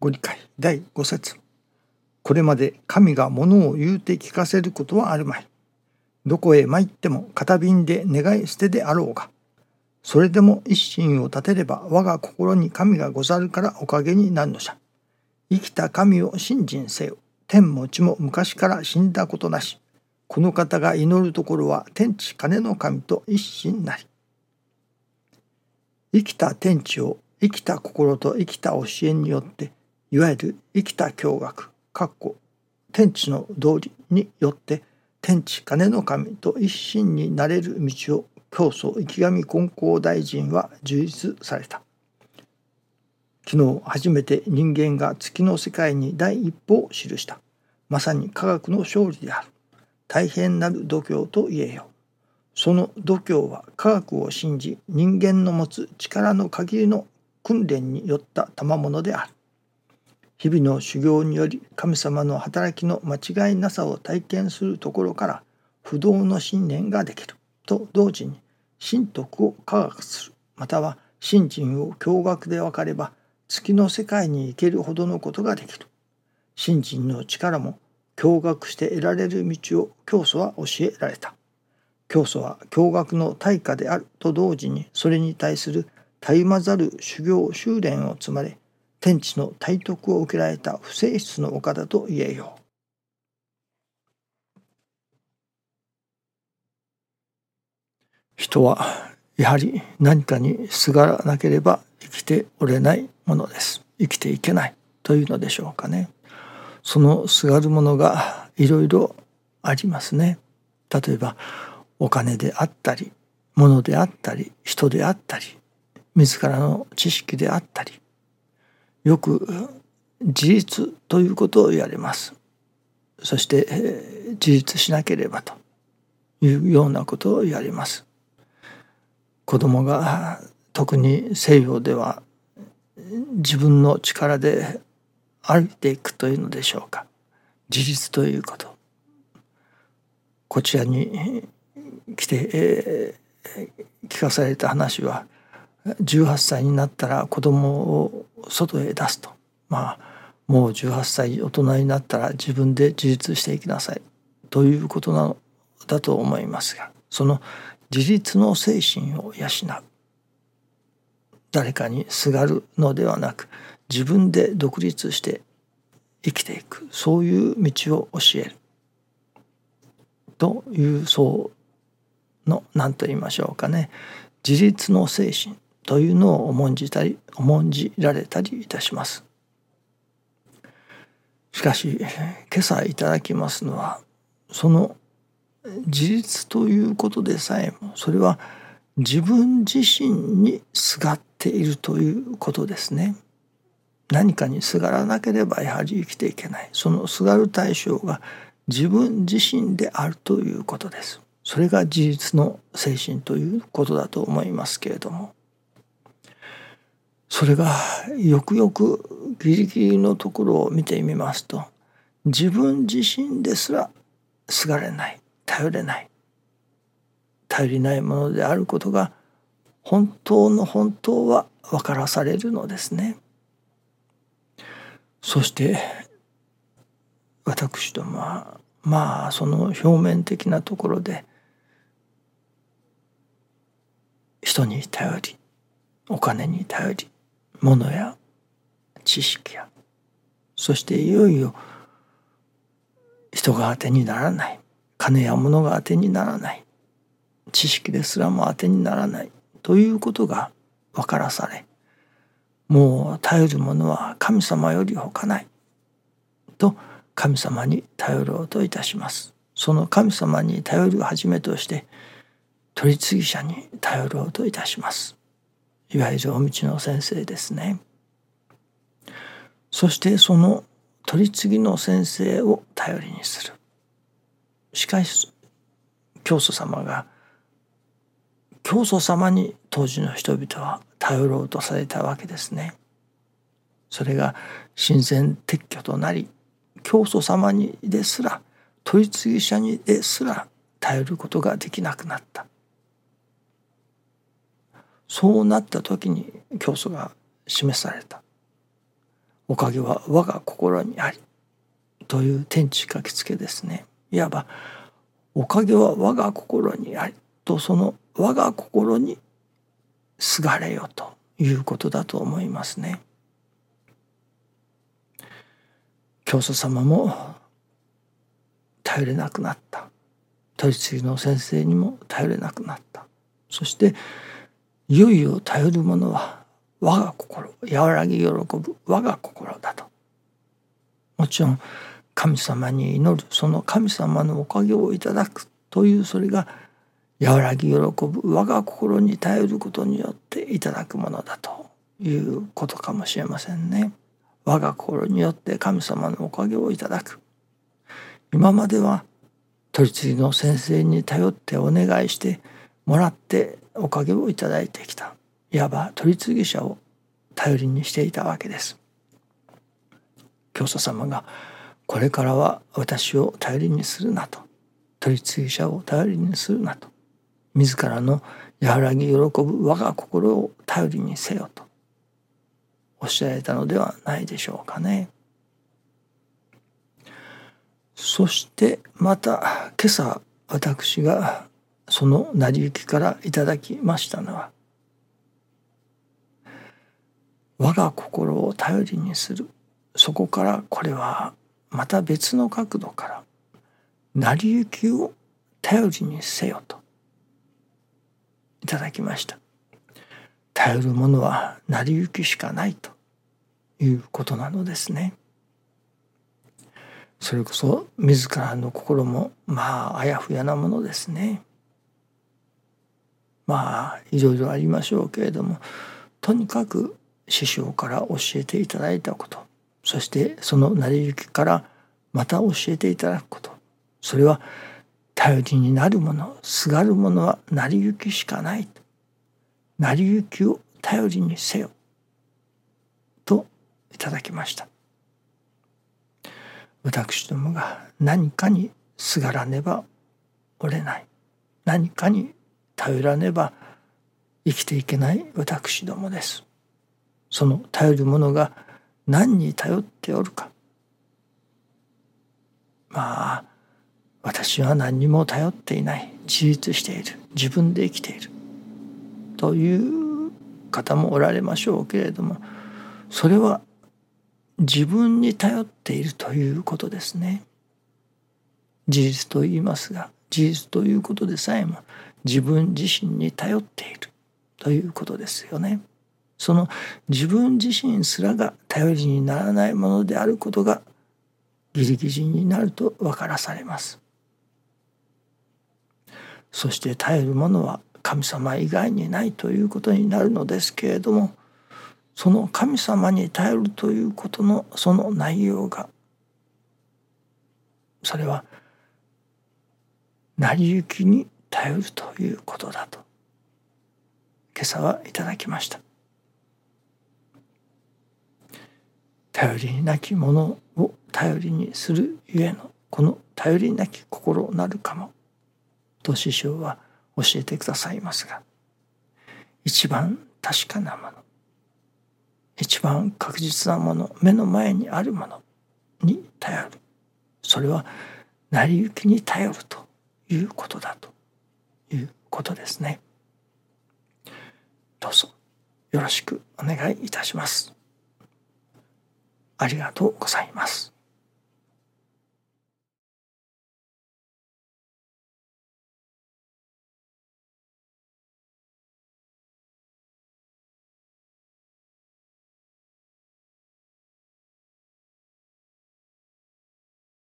ご理解第5節これまで神が物を言うて聞かせることはあるまい。どこへ参っても片瓶で願い捨てであろうが。それでも一心を立てれば我が心に神がござるからおかげになるのじゃ。生きた神を信心せよ。天も地も昔から死んだことなし。この方が祈るところは天地金の神と一心なり。生きた天地を生きた心と生きた教えによっていわゆる生きた教学かっこ天地の道理によって天地金の神と一心になれる道を教祖池上金光大臣は充実された。昨日初めて人間が月の世界に第一歩を記した。まさに科学の勝利である。大変なる度胸と言えよその度胸は科学を信じ人間の持つ力の限りの訓練によった賜物である。日々の修行により神様の働きの間違いなさを体験するところから不動の信念ができると同時に神徳を科学する。または信心を驚愕で分かれば月の世界に行けるほどのことができる。信心の力も驚愕して得られる道を教祖は教えられた教祖は驚愕の対価であると同時にそれに対するたゆまざる修行修練を積まれ天地の体徳を受けられた不正室の岡田と言えよう。人はやはり何かにすがらなければ生きておれないものです。生きていけないというのでしょうかね。そのすがるものがいろいろありますね。例えばお金であったり物であったり人であったり自らの知識であったりよく自立ということを言われます。そして自立しなければというようなことを言われます。子供が特に西洋では自分の力で歩いていくというのでしょうか自立ということこちらに来て、えー、聞かされた話は18歳になったら子供を外へ出すと。まあもう18歳大人になったら自分で自立していきなさい。ということなのだと思いますがその自立の精神を養う。誰かにすがるのではなく自分で独立して生きていく。そういう道を教える。というそうの何と言いましょうかね。自立の精神。というのを重んじたり重んじられたりいたします。しかし 今朝いただきますのはその自立ということでさえもそれは自分自身にすがっているということですね。何かにすがらなければやはり生きていけないそのすがる対象が自分自身であるということです。それが自立の精神ということだと思いますけれどもそれがよくよくギリギリのところを見てみますと自分自身ですらすがれない頼れない頼りないものであることが本当の本当は分からされるのですね。そして私どもはまあその表面的なところで人に頼りお金に頼り物や知識やそしていよいよ人が当てにならない。金や物が当てにならない。知識ですらも当てにならない。ということが分からされもう頼るものは神様より他ない。と神様に頼ろうといたします。その神様に頼るはじめとして取次者に頼ろうといたします。いわゆるお道の先生ですね。そしてその取り次ぎの先生を頼りにする。しかし教祖様が教祖様に当時の人々は頼ろうとされたわけですね。それが親善撤去となり教祖様にですら取り次ぎ者にですら頼ることができなくなった。そうなった時に教祖が示された。おかげは我が心にありという天地書きつけですね。いわばおかげは我が心にありとその我が心にすがれよということだと思いますね。教祖様も頼れなくなった。取り次ぎの先生にも頼れなくなった。そしていよいよ頼るものは我が心和らぎ喜ぶ我が心だともちろん神様に祈るその神様のおかげをいただくというそれが和らぎ喜ぶ我が心に頼ることによっていただくものだということかもしれませんね。我が心によって神様のおかげをいただく。今までは取り次ぎの先生に頼ってお願いしてもらっておかげをいただいてきた。いわば取り次ぎ者を頼りにしていたわけです。教祖様がこれからは私を頼りにするなと取り次ぎ者を頼りにするなと自らの和らぎ喜ぶ我が心を頼りにせよとおっしゃられたのではないでしょうかね。そしてまた今朝私がその成り行きからいただきましたのは我が心を頼りにする。そこからこれはまた別の角度から成り行きを頼りにせよといただきました。頼るものは成り行きしかないということなのですね。それこそ自らの心もまああやふやなものですね。まあいろいろありましょうけれどもとにかく師匠から教えていただいたことそしてその成り行きからまた教えていただくことそれは頼りになるものすがるものは成り行きしかないと成り行きを頼りにせよといただきました。私どもが何かにすがらねばおれない。何かに頼らねば生きていけない私どもです。その頼るものが何に頼っておるか。まあ私は何にも頼っていない。自立している。自分で生きている。という方もおられましょうけれどもそれは自分に頼っているということですね。事実と言いますが事実ということでさえも自分自身に頼っているということですよね。その自分自身すらが頼りにならないものであることがギリギリになると分からされます。そして頼るものは神様以外にないということになるのですけれどもその神様に頼るということのその内容がそれは成り行きに頼るということだと今朝はいただきました。頼りなきものを頼りにするゆえのこの頼りなき心なるかもと師匠は教えてくださいますが一番確かなもの一番確実なもの目の前にあるものに頼る。それは成り行きに頼るということだと。ことですね。どうぞよろしくお願いいたします。ありがとうございます。